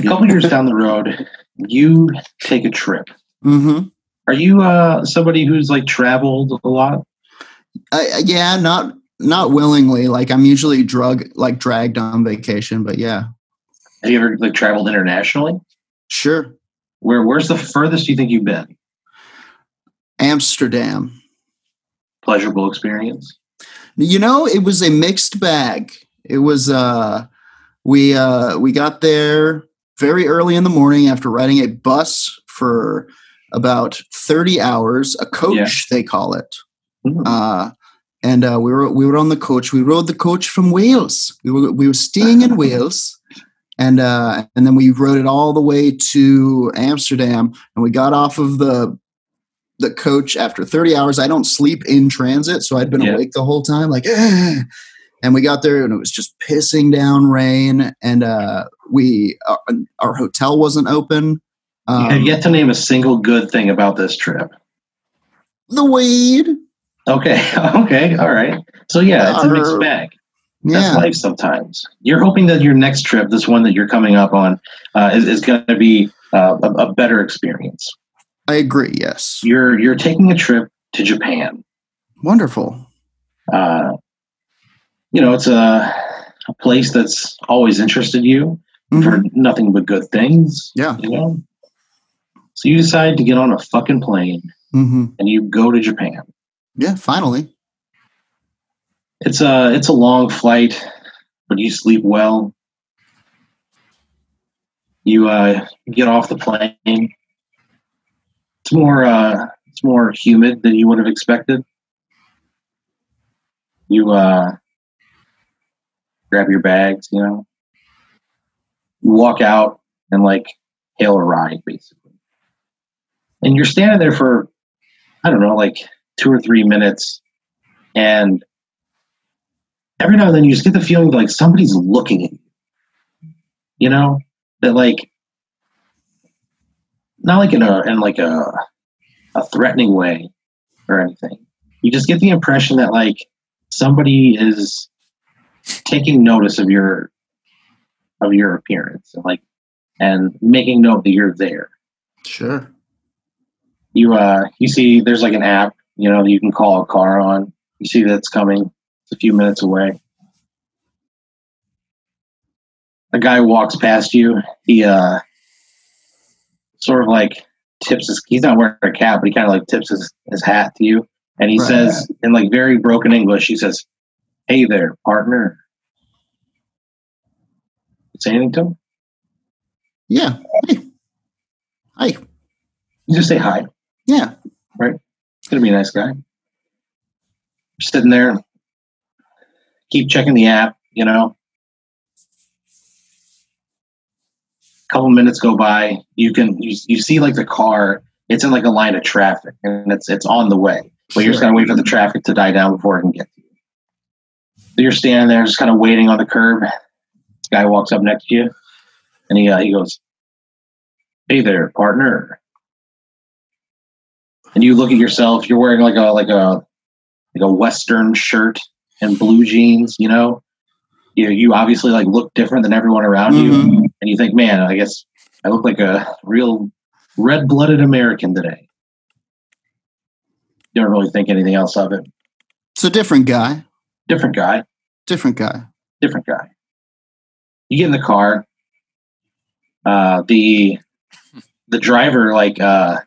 a couple years down the road, you take a trip. Mm-hmm. Are you uh, somebody who's like traveled a lot? Uh, yeah, not not willingly. Like I'm usually drug like dragged on vacation, but yeah, Have you ever like traveled internationally? sure. Where Where's the furthest you think you've been? Amsterdam. Pleasurable experience. You know, it was a mixed bag. It was uh we uh we got there very early in the morning after riding a bus for about 30 hours, a coach Yeah. they call it. Hmm. Uh and uh, we were we were on the coach. We rode the coach from Wales. We were we were staying in Wales, and uh, and then we rode it all the way to Amsterdam. And we got off of the the coach after 30 hours. I don't sleep in transit, so I'd been Yeah. awake the whole time, like. "Ah." And we got there, and it was just pissing down rain. And uh, we our, our hotel wasn't open. you Um, have yet to name a single good thing about this trip. the weed, Okay, okay, all right. So yeah, it's a mixed bag. That's yeah, life sometimes. You're hoping that your next trip, this one that you're coming up on, uh, is, is going to be uh, a, a better experience. I agree. Yes, You're you're taking a trip to Japan. wonderful. Uh, you know, it's a, a place that's always interested you. Mhm. heard nothing but good things. Yeah. You know. So you decide to get on a fucking plane hmm and you go to Japan. Yeah, finally. It's a it's a long flight, but you sleep well. You uh, get off the plane. It's more uh, it's more humid than you would have expected. You uh, grab your bags, you know. You walk out and like hail a ride, basically. And you're standing there for I don't know, like two or three minutes, and every now and then you just get the feeling like somebody's looking at you. You know that like not like in a in like a a threatening way or anything. You just get the impression that like somebody is taking notice of your of your appearance and like and making note that you're there. Sure. You uh you see there's like an app, you know, that you can call a car on. You see that's coming. It's a few minutes away. A guy walks past you. He uh sort of like tips his he's not wearing a cap, but he kind of like tips his, his hat to you. And he Right. says in like very broken English, he says, Hey there, partner. Say anything to him? Yeah. Hey. Hi. You just say hi. Yeah. He's gonna be a nice guy. You're sitting there, keep checking the app, you know. A couple minutes go by, you can you, you see like the car, it's in like a line of traffic and it's it's on the way. But you're just gonna wait for the traffic to die down before it can get to you. So you're standing there just kind of waiting on the curb. This guy walks up next to you and he uh, he goes, Hey there, partner and you look at yourself, you're wearing like a like a like a western shirt and blue jeans, you know. You you obviously like look different than everyone around you, Mhm. and you think, man, I guess I look like a real red blooded American today. You don't really think anything else of it. It's a different guy. Different guy, Different guy. different guy. You get in the car. Uh, the the driver like uh,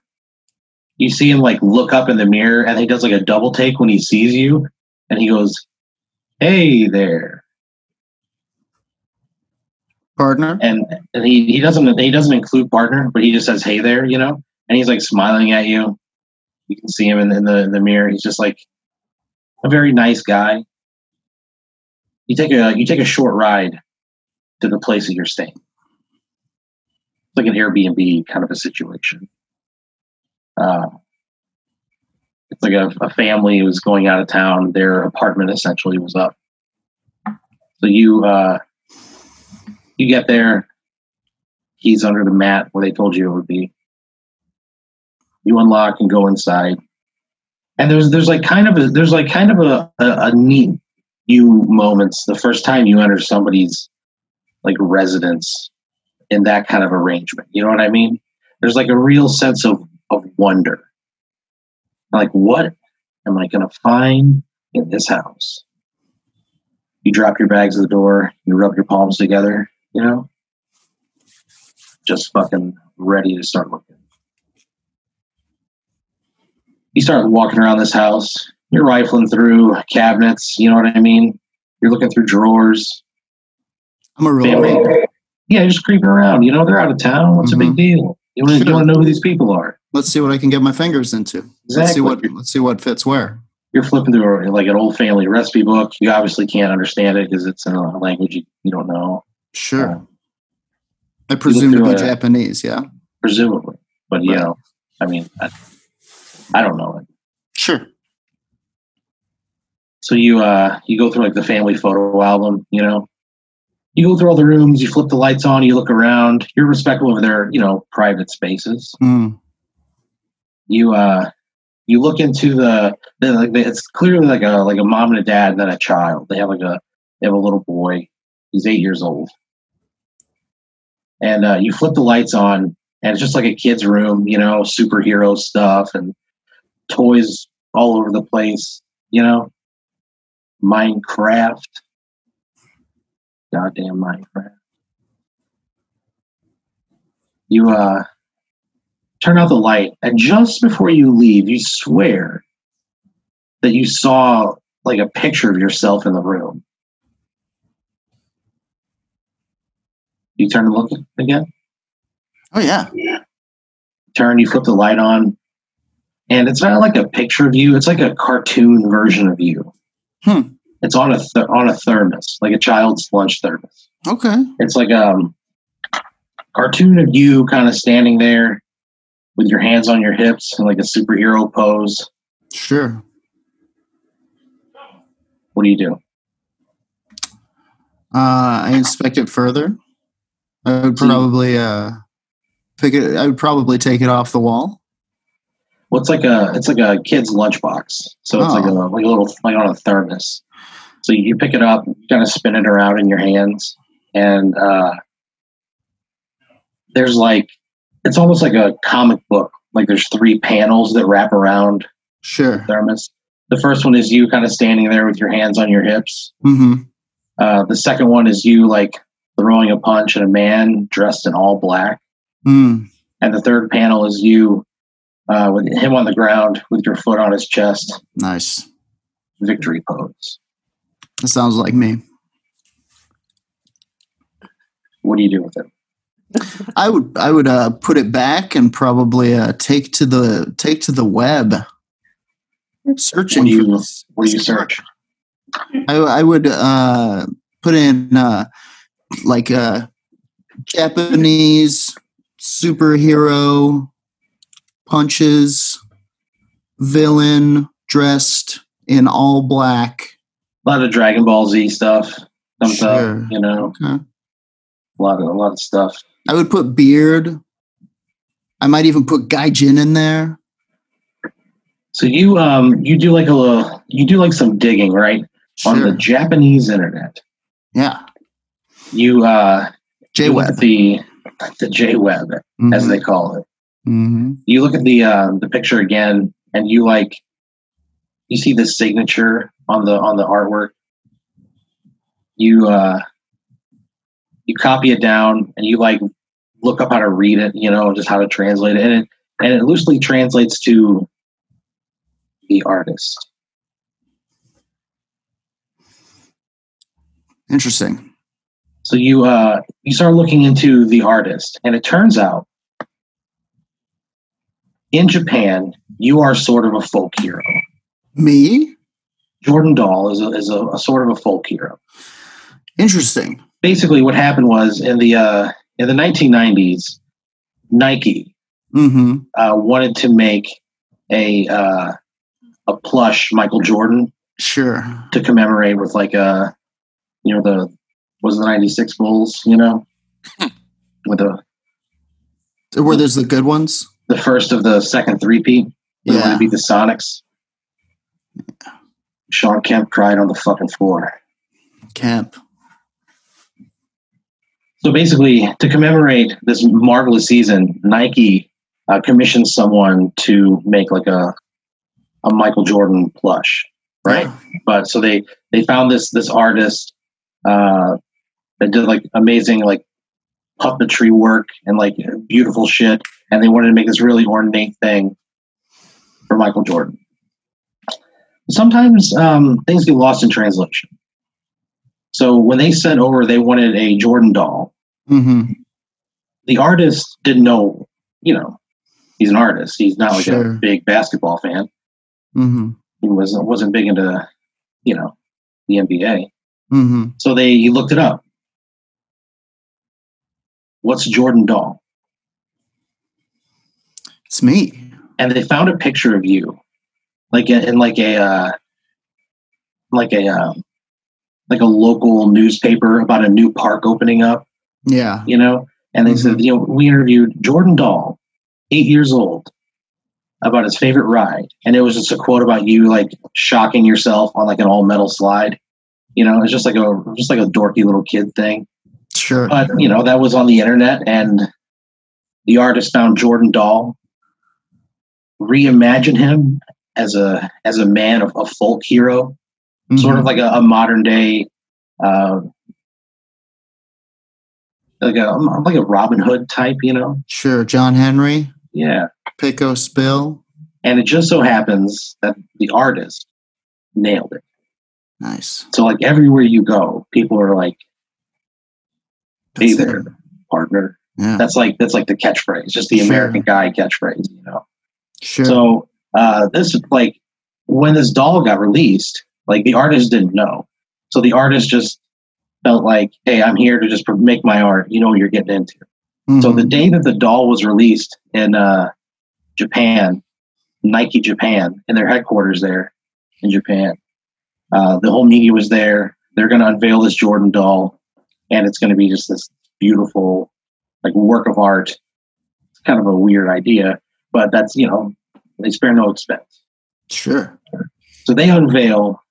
you see him like look up in the mirror and he does like a double take when he sees you and he goes, Hey there. Partner. And and he, he doesn't he doesn't include partner, but he just says, Hey there, you know? And he's like smiling at you. You can see him in, in the in the mirror. He's just like a very nice guy. You take a you take a short ride to the place that you're staying. It's like an Airbnb kind of a situation. Uh, it's like a, a family was going out of town. Their apartment essentially was up. So you uh, you get there. He's under the mat where they told you it would be. You unlock and go inside, and there's there's like kind of a there's like kind of a, a, a neat few moments the first time you enter somebody's like residence in that kind of arrangement. You know what I mean? There's like a real sense of of wonder. Like, what am I going to find in this house? You drop your bags at the door, you rub your palms together, you know, just fucking ready to start looking. You start walking around this house, you're rifling through cabinets, you know what I mean? You're looking through drawers. I'm a real Family. Yeah, just creeping around. You know, they're out of town. What's a big deal? You want, to, you Sure. want to know who these people are. let's see what I can get my fingers into. Let's see Exactly. what let's see what fits where. You're flipping through like an old family recipe book. You obviously can't understand it because it's in a language you, you don't know, Sure. Uh, I presume to be a- Japanese, yeah. presumably. But, you Right. know, I mean, I, I don't know it. Sure. So you uh you go through like the family photo album, you know. You go through all the rooms, you flip the lights on, you look around. You're respectful of their, you know, private spaces. Mm. You uh you look into the, the like the, it's clearly like a like a mom and a dad and then a child. They have like a they have a little boy. He's eight years old. And uh, you flip the lights on, and it's just like a kid's room, you know, superhero stuff and toys all over the place, you know. Minecraft. Goddamn Minecraft. You uh turn out the light, and just before you leave, you swear that you saw like a picture of yourself in the room. You turn and look again. Oh yeah. Turn, you flip the light on, and it's not like a picture of you. It's like a cartoon version of you. Hmm. It's on a th- on a thermos, like a child's lunch thermos. Okay. It's like um cartoon of you kind of standing there with your hands on your hips in like a superhero pose. Sure. What do you do? Uh, I inspect it further. I would probably uh, pick it. I would probably take it off the wall. Well, it's like a it's like a kid's lunchbox. So it's like a Oh. like a little like on a thermos. So you pick it up, you kind of spin it around in your hands, and uh, there's like it's almost like a comic book. Like there's three panels that wrap around Sure. the thermos. The first one is you kind of standing there with your hands on your hips. Mm-hmm. Uh, the second one is you like throwing a punch at a man dressed in all black. Mm. And the third panel is you uh, with him on the ground with your foot on his chest, Nice. victory pose. That sounds like me. What do you do with it? I would. I would uh, put it back and probably uh, take to the take to the web. Searching What do you- What do you search? I, I would uh, put in uh, like a Japanese superhero punches villain dressed in all black. A lot of Dragon Ball Z stuff comes Sure. up. You know, Okay. a lot of a lot of stuff. I would put beard. I might even put Gaijin in there. So you um you do like a little, you do like some digging right on the Japanese internet. Yeah. You uh J Web. the the J Web as they call it. hmm you look at the uh, the picture again and you like you see the signature on the on the artwork? You uh you copy it down and you like look up how to read it you know just how to translate it. And it and it loosely translates to the artist. Interesting. so you uh you start looking into the artist and it turns out in japan you are sort of a folk hero Me? Jordan Dahl is a, is a, a sort of a folk hero. Interesting. Basically, what happened was in the uh, in the 1990s, Nike hmm uh, wanted to make a uh, a plush Michael Jordan Sure. to commemorate with like a you know the was the 96 Bulls, you know, with the Where there's the good ones? the first of the second three-peat. Wanted Yeah. to beat the Sonics. Shawn Kemp cried on the fucking floor. Kemp. So basically, to commemorate this marvelous season, Nike uh, commissioned someone to make like a a Michael Jordan plush, right? Yeah. But so they they found this this artist uh, that did like amazing like puppetry work and like beautiful shit, and they wanted to make this really ornate thing for Michael Jordan. Sometimes um, things get lost in translation. So when they sent over, they wanted a Jordan doll. Mm-hmm. The artist didn't know, you know, he's an artist. He's not like Sure. a big basketball fan. Mm-hmm. He wasn't wasn't big into, you know, the NBA. Mm-hmm. So they he looked it up. What's Jordan doll? It's me. And they found a picture of you, like in, in like a uh, like a um, like a local newspaper about a new park opening up. Yeah. you know. And they said, you know, we interviewed Jordan Dahl, eight years old, about his favorite ride, and it was just a quote about you like shocking yourself on like an all metal slide. You know, it's just like a just like a dorky little kid thing. Sure. But you know, that was on the internet, and the artist found Jordan Dahl, reimagined him as a as a man of a folk hero, sort of Mhm. like a, a modern day. Uh, like a like a Robin Hood type, you know. Sure. John Henry, Yeah. Pecos Bill. And it just so happens that the artist nailed it. Nice. So like everywhere you go, people are like, "Hey That's it. there, partner." Yeah. That's like that's like the catchphrase, just the Sure. American guy catchphrase, you know. Sure. So uh, this like when this doll got released, like the artist didn't know, so the artist just felt like, "Hey, I'm here to just make my art. You know what you're getting into." So Mhm. the day that the doll was released in uh, Japan, Nike Japan, in their headquarters there in Japan, uh, the whole media was there. They're going to unveil this Jordan doll, and it's going to be just this beautiful, like work of art. It's kind of a weird idea, but that's you know they spare no expense. sure. So they unveil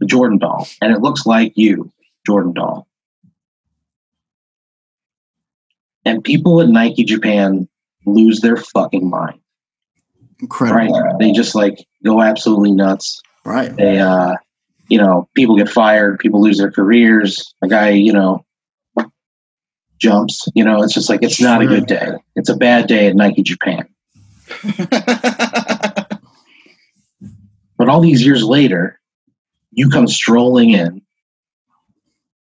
the Jordan doll, and it looks like you, Jordan doll. And people at Nike Japan lose their fucking mind. Incredible. Right? They just like go absolutely nuts. Right. They, uh, you know, people get fired, people lose their careers. A guy, you know, jumps. You know, it's just like it's not a good day. It's a bad day at Nike Japan. But all these years later, you come strolling in,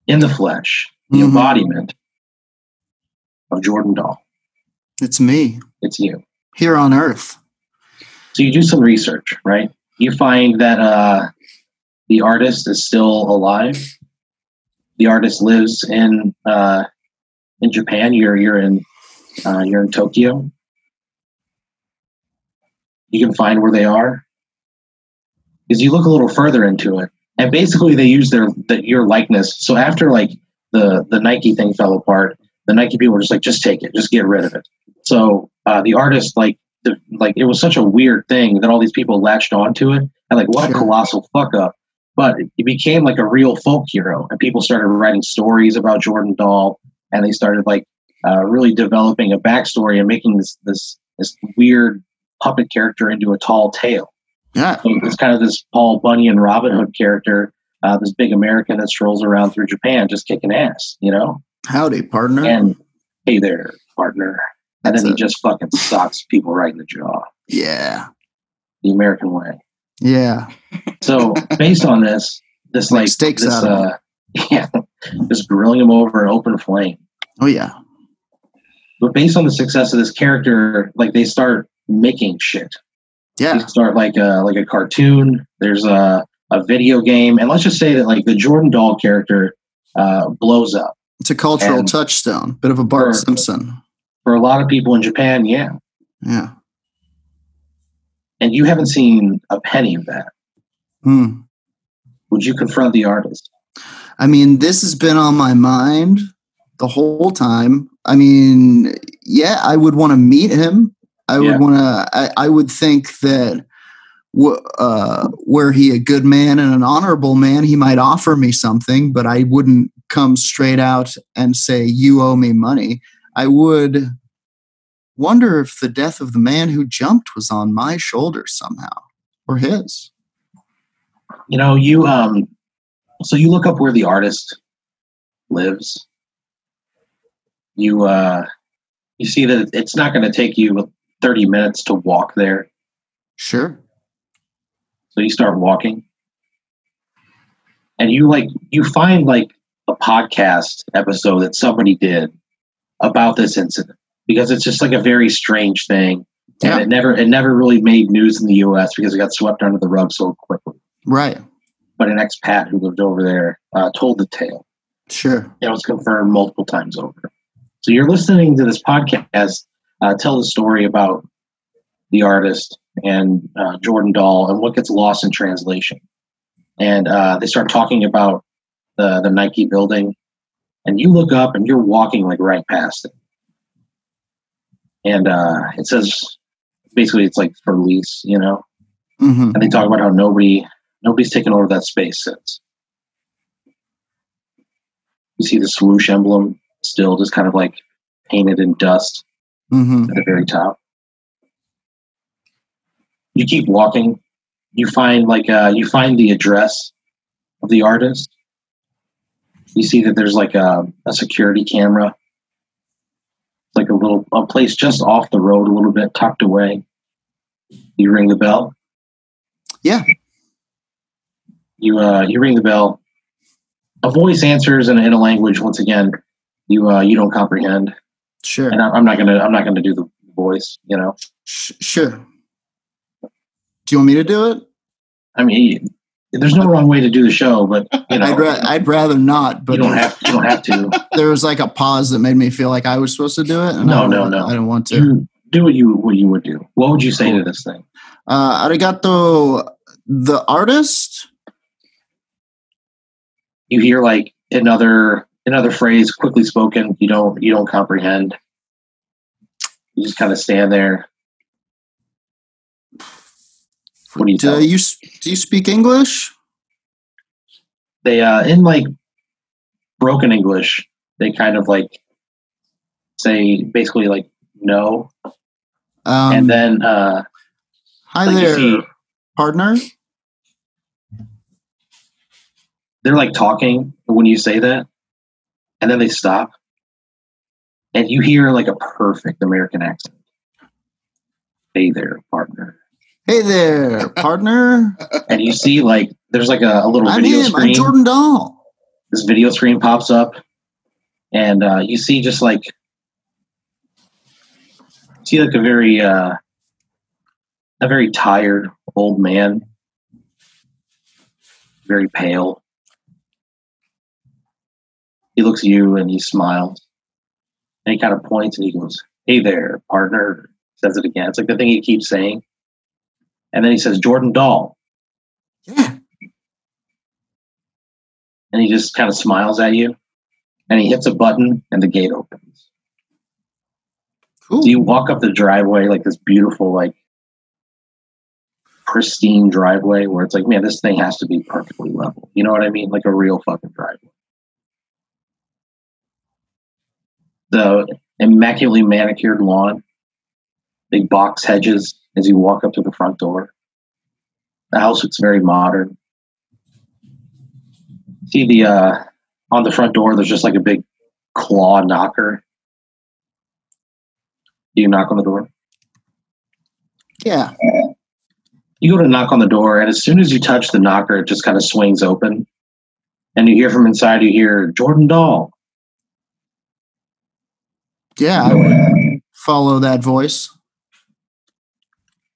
in the flesh, the Mhm. embodiment of Jordan Doll. It's me It's you. here on Earth. So you do some research, right? You find that uh, the artist is still alive. The artist lives in uh, in Japan. You're you're in uh, you're in Tokyo. You can find where they are? Because you look a little further into it, and basically they use their the, your likeness. So after like the the Nike thing fell apart, the Nike people were just like, just take it, just get rid of it. So uh, the artist like the, like it was such a weird thing that all these people latched onto it. And like what a colossal fuck up. But it became like a real folk hero. And people started writing stories about jordan doll and they started like uh, really developing a backstory and making this this this weird puppet character into a tall tale Yeah. so it's kind of this paul bunyan robin hood character uh, this big american that strolls around through japan just kicking ass you know Howdy, partner. and hey there partner and That's then he just fucking socks people right in the jaw yeah. the american way Yeah. So based on this, this like steaks this, out uh, yeah, just grilling him over an open flame. Oh yeah. But based on the success of this character, like they start making shit. Yeah. They start like a like a cartoon. There's a a video game, and let's just say that like the Jordan Doll character uh, blows up It's a cultural And- touchstone. Bit of a Bart For- Simpson. for a lot of people in Japan. Yeah, Yeah. and you haven't seen a penny of that. Hmm. Would you confront the artist? I mean, this has been on my mind the whole time. I mean, yeah, I would want to meet him. I would Yeah. want to. I, I would think that, w- uh, were he a good man and an honorable man, he might offer me something, but I wouldn't come straight out and say, You owe me money, I would wonder if the death of the man who jumped was on my shoulders somehow or his. You know, you um so you look up where the artist lives. You uh you see that it's not going to take you 30 minutes to walk there. Sure. So you start walking. And you like you find like a podcast episode that somebody did about this incident because it's just like a very strange thing. And it never it never really made news in the US because it got swept under the rug so quickly. Right. But an expat who lived over there uh, told the tale. Sure. It was confirmed multiple times over. So you're listening to this podcast uh, tell the story about the artist and uh, Jordan Dahl and what gets lost in translation. And uh, they start talking about the the Nike building, and you look up and you're walking like right past it. And uh, it says basically it's like for lease, you know. hmm And they talk about how nobody nobody's taken over that space since. You see the swoosh emblem still just kind of like painted in dust hmm at the very top. You keep walking. You find like uh, you find the address of the artist. You see that there's like a, a security camera, It's like a little a place just off the road, a little bit tucked away. You ring the bell. Yeah. You uh, you ring the bell. A voice answers in a, in a language once again you uh, you don't comprehend, Sure. and I'm not gonna I'm not gonna do the voice. You know, Sh- sure. Do you want me to do it? I mean, there's no wrong way to do the show, but you know, I'd, ra- I'd rather not, but you don't have you don't have to. there was like a pause that made me feel like I was supposed to do it. and No, I, no, no. I don't want to. You do what you what you would do. What would you say to this thing? Uh, arigato, the artist. You hear like another another phrase quickly spoken. You don't you don't comprehend. You just kind of stand there. What do you Do you do you speak English? They uh in like broken English. They kind of like say basically like no, Um, and then uh hi like there, see partner. they're like talking when you say that, and then they stop, and you hear like a perfect American accent. Hey there, partner. Hey there, partner. And you see like there's like a, a little I'm video him. I'm screen. Jordan Dahl. This video screen pops up, and uh, you see just like see like a very uh, a very tired old man, very pale. He looks at you and he smiles, and he kind of points and he goes, "Hey there, partner." Says it again. It's like the thing he keeps saying, and then he says, "Jordan Dahl." Yeah. and he just kind of smiles at you and he hits a button and the gate opens Cool. so you walk up the driveway like this beautiful like pristine driveway where it's like man this thing has to be perfectly level you know what i mean like a real fucking driveway the immaculately manicured lawn big box hedges as you walk up to the front door. The house looks very modern. See the uh on the front door there's just like a big claw knocker. Do you knock on the door? Yeah. you go to knock on the door and as soon as you touch the knocker it just kind of swings open. And you hear from inside you hear jordan doll Yeah. I would follow that voice.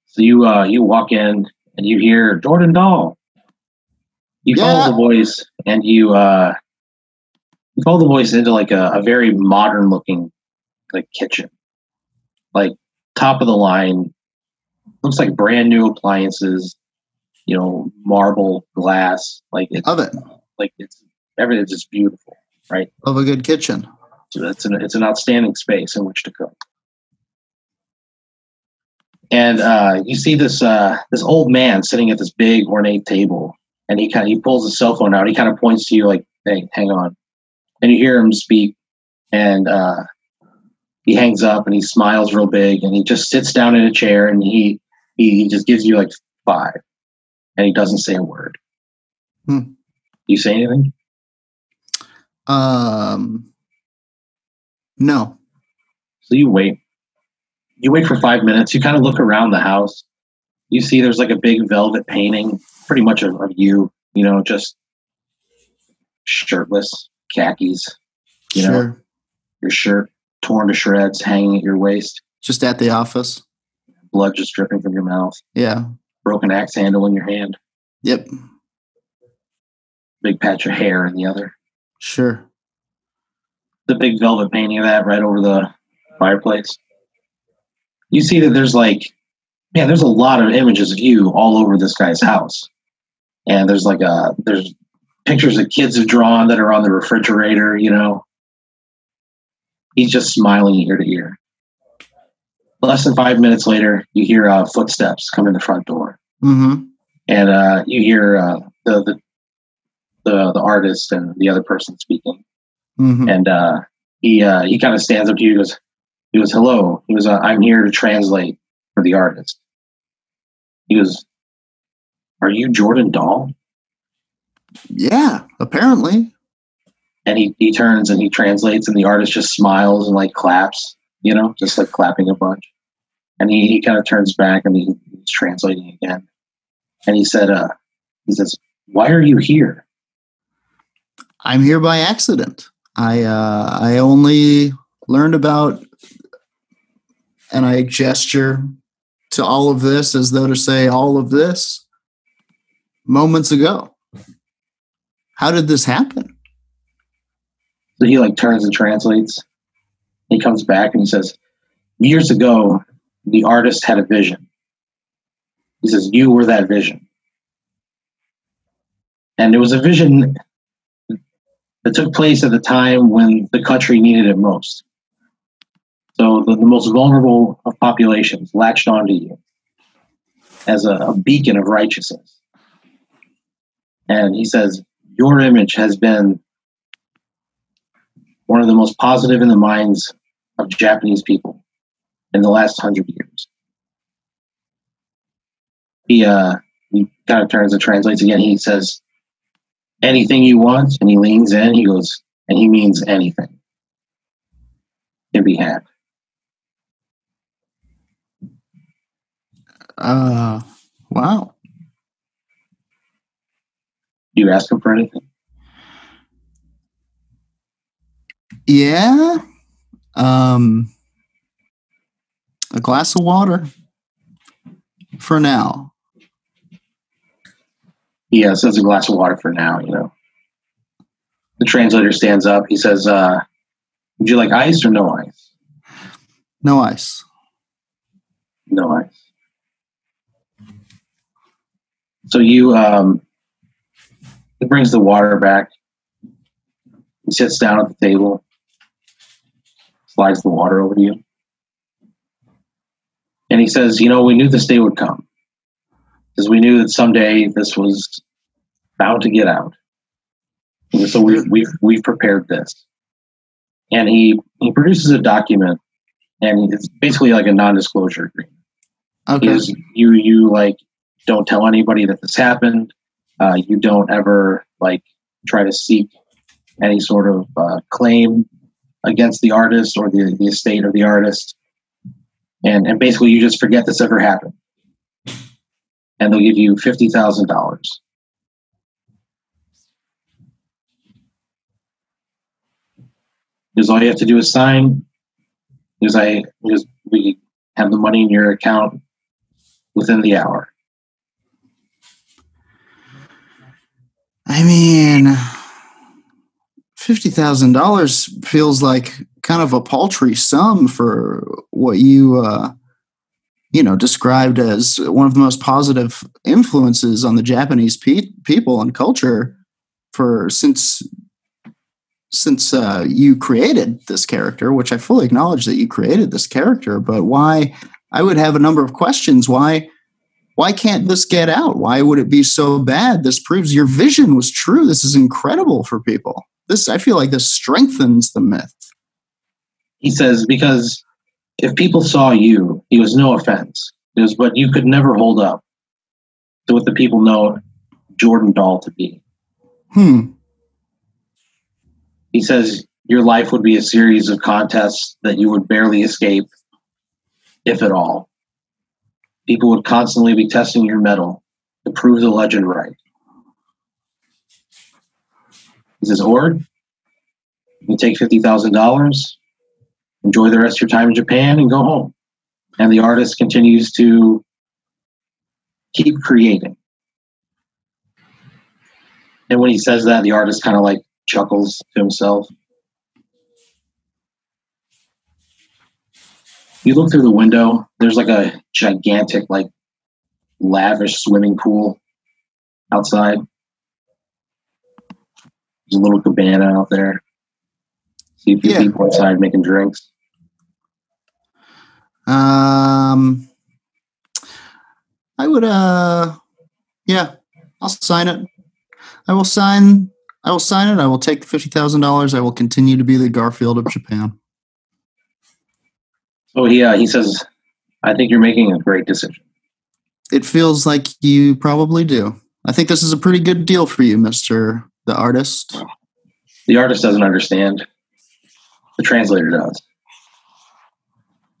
so you uh you walk in and you hear jordan doll you Yeah. follow the voice and you uh you follow the voice into like a, a very modern looking like kitchen like top of the line looks like brand new appliances you know marble glass like it's Love it. like it's everything's just beautiful right? Love a good kitchen. So it's an it's an outstanding space in which to cook and uh, you see this uh, this old man sitting at this big ornate table and he kind of he pulls his cell phone out he kind of points to you like hey hang on and you hear him speak, and uh, he hangs up and he smiles real big, and he just sits down in a chair and he he, he just gives you like five, and he doesn't say a word. Hmm. You say anything? Um, no. So you wait. You wait for five minutes. You kind of look around the house. You see there's like a big velvet painting, pretty much of, of you, you know, just shirtless, khakis, you know, sure. your shirt torn to shreds, hanging at your waist, Just at the office. blood just dripping from your mouth, Yeah. broken axe handle in your hand, Yep. big patch of hair in the other. Sure. The big velvet painting of that right over the fireplace. You see that there's like, yeah, there's a lot of images of you all over this guy's house. And there's like a, there's pictures that kids have drawn that are on the refrigerator, you know. He's just smiling ear to ear. Less than five minutes later, you hear uh, footsteps come in the front door. Mm-hmm. and uh, you hear uh, the, the the the artist and the other person speaking, Mm-hmm. and uh, he uh, he kind of stands up to you. He goes, he goes, "Hello." He goes, uh, "I'm here to translate for the artist." He goes, "Are you Jordan Dahl?" Yeah. Apparently. And he he turns and he translates, and the artist just smiles and like claps, you know, just like clapping a bunch. And he he kind of turns back and he, he's translating again, and he said, "Uh, he says, why are you here?" I'm here by accident. I uh, I only learned about, and I gesture to all of this as though to say all of this moments ago. How did this happen? So he like turns and translates. He comes back and he says, Years ago, the artist had a vision. He says, You were that vision. And it was a vision that took place at the time when the country needed it most. So the, the most vulnerable of populations latched onto you as a, a beacon of righteousness. And he says, Your image has been one of the most positive in the minds of Japanese people in the last hundred years. He uh, he kind of turns and translates again. He says, "Anything you want," and he leans in. He goes, and he means anything can be had. Uh, wow. You ask him for anything? Yeah. Um, a glass of water for now. He uh, says a glass of water for now. You know. The translator stands up. He says, uh, "Would you like ice or no ice?" No ice. No ice. So you um he brings the water back. He sits down at the table, slides the water over to you. And he says, you know, we knew this day would come. Because we knew that someday this was bound to get out. And so we've we've we've prepared this. And he he produces a document and it's basically like a non-disclosure agreement Okay. is you you like don't tell anybody that this happened uh, you don't ever like try to seek any sort of uh, claim against the artist or the, the estate of the artist and and basically you just forget this ever happened and they'll give you $50000 because all you have to do is sign because i because we have the money in your account within the hour. I mean, fifty thousand dollars feels like kind of a paltry sum for what you, uh, you know, described as one of the most positive influences on the Japanese pe- people and culture for since since uh, you created this character, which I fully acknowledge that you created this character, but why? I would have a number of questions. Why? Why can't this get out? Why would it be so bad? This proves your vision was true. This is incredible for people. this I feel like this strengthens the myth. He says, because if people saw you, he was no offense. It was, but you could never hold up to what the people know Jordan Dahl to be. Hmm. He says your life would be a series of contests that you would barely escape, if at all. People would constantly be testing your metal to prove the legend right. He says, or you take $50,000, enjoy the rest of your time in Japan, and go home. And the artist continues to keep creating. And when he says that, the artist kind of like chuckles to himself. You look through the window, there's like a gigantic, like lavish swimming pool outside. There's a little cabana out there. See a few Yeah. people outside making drinks. Um, I would, uh, yeah, I'll sign it. I will sign. I will sign it. I will take the fifty thousand dollars. I will continue to be the Garfield of Japan. So he uh, he says, "I think you're making a great decision." It feels like you probably do. I think this is a pretty good deal for you, Mister the artist. The artist doesn't understand. The translator does,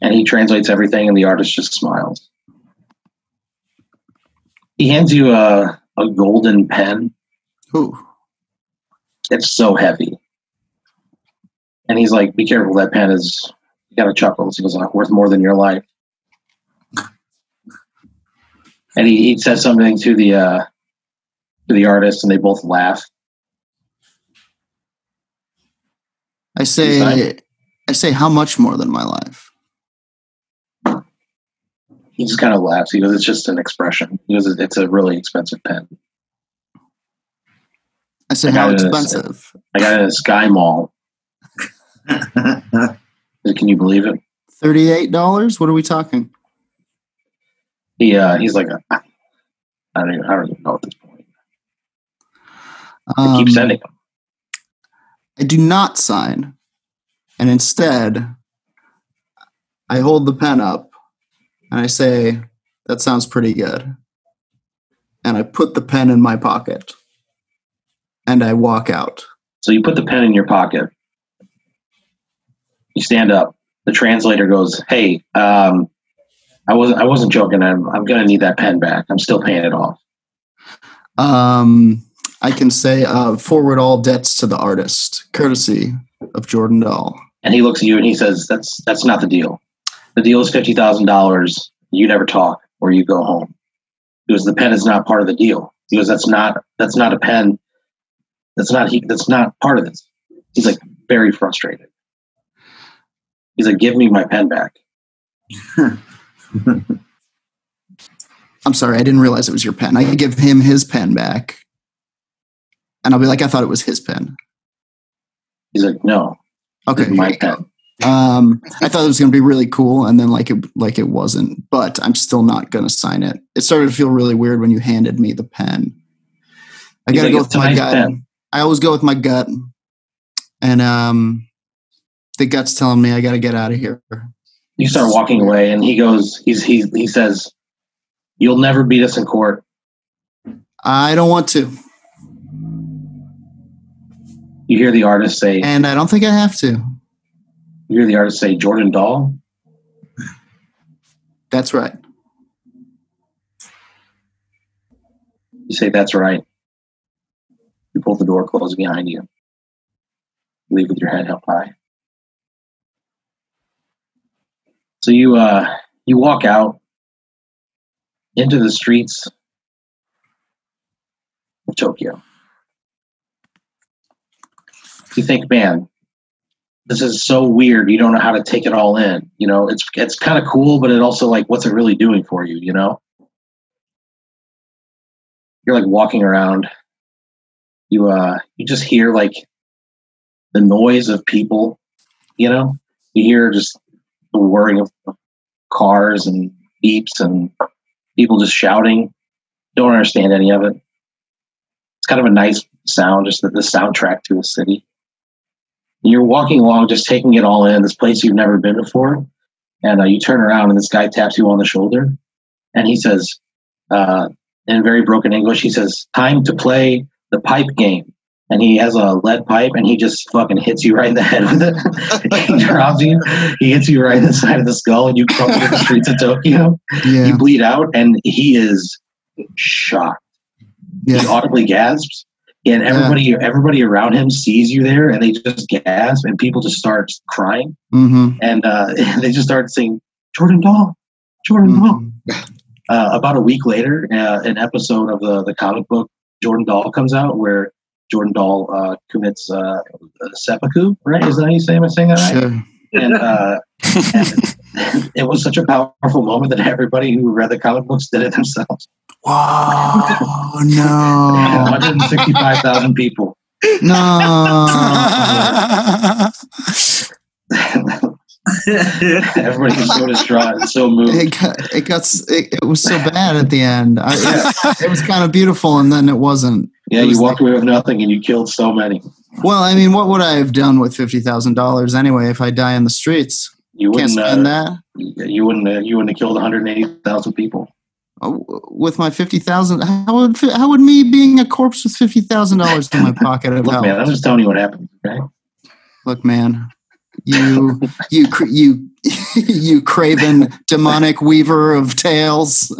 and he translates everything, and the artist just smiles. He hands you a a golden pen. Ooh, It's so heavy, and he's like, "Be careful. That pen is." He got a chuckle. He goes, "Worth more than your life." And he, he says something to the uh, to the artist, and they both laugh. I say, I say, how much more than my life? He just kind of laughs. He goes, "It's just an expression." He goes, "It's a really expensive pen. I said, I how expensive? I got it at a SkyMall. Can you believe it?" Thirty-eight dollars. What are we talking? He uh, he's like, I don't even, I don't even know at this point. I Um, keep sending him. I do not sign, and instead, I hold the pen up and I say, "That sounds pretty good," and I put the pen in my pocket, and I walk out. So you put the pen in your pocket. You stand up. The translator goes, "Hey, um, I wasn't I wasn't joking. I'm I'm gonna need that pen back. I'm still paying it off." Um, I can say, uh, "Forward all debts to the artist, courtesy of Jordan Dahl." And he looks at you and he says, "That's that's not the deal. The deal is fifty thousand dollars. You never talk, or you go home." Because the pen is not part of the deal. Because that's not that's not a pen. That's not he. That's not part of this. He's like very frustrated. He's like, "Give me my pen back." I'm sorry, I didn't realize it was your pen. I could give him his pen back, and I'll be like, "I thought it was his pen." He's like, "No, Okay, my pen." Um, I thought it was going to be really cool, and then like it like it wasn't. But I'm still not going to sign it. It started to feel really weird when you handed me the pen. I got to go with my nice gut. pen." I always go with my gut, and um, the gut's telling me I got to get out of here. You start walking away, and he goes. He's he he says, "You'll never beat us in court." I don't want to, You hear the artist say. and I don't think I have to. You hear the artist say, "Jordan Dahl." That's right. You say, "That's right." You pull the door closed behind you. Leave with your head held high. So you uh you walk out into the streets of Tokyo. You think, man, this is so weird. You don't know how to take it all in. You know, it's it's kind of cool, but it also like, what's it really doing for you? You know, you're like walking around. You uh, you just hear like the noise of people. You know, you hear just the whirring of cars and beeps and people just shouting. Don't understand any of it. It's kind of a nice sound, just the, the soundtrack to a city. You're walking along, just taking it all in. This place you've never been before, and uh, you turn around, and this guy taps you on the shoulder, and he says, uh, in very broken English, he says, "Time to play the pipe game." And he has a lead pipe, and he just fucking hits you right in the head with it. he drops you. He hits you right in the side of the skull, and you crumple in the streets of Tokyo. Yeah. You bleed out, and he is shocked. He audibly gasps, and everybody everybody around him sees you there, and they just gasp, and people just start crying, Mm-hmm. and uh, they just start saying, "Jordan Doll, Jordan Doll." Uh, about a week later, uh, an episode of the the comic book Jordan Doll comes out where Jordan Doll uh, commits uh, seppuku. Right? Is that how you say? Am I saying that right? Sure. And, uh, and it was such a powerful moment that everybody who read the comic books did it themselves. Wow. No. 165,000 people. No. Everybody was so distraught and so moved. It got, it got it, it was so bad at the end. I, it, it was kind of beautiful, and then it wasn't. Yeah, it you was walked away with nothing and you killed so many. Well, I mean, what would I have done with fifty thousand dollars anyway if I die in the streets? You Can't wouldn't. spend Uh, that you wouldn't. Uh, you wouldn't have killed 180,000 people. Uh, with my fifty thousand. How would how would me being a corpse with fifty thousand dollars in my pocket have Look, helped? man, I'm just telling you what happened. Okay. Look, man, you you you you craven demonic weaver of tales.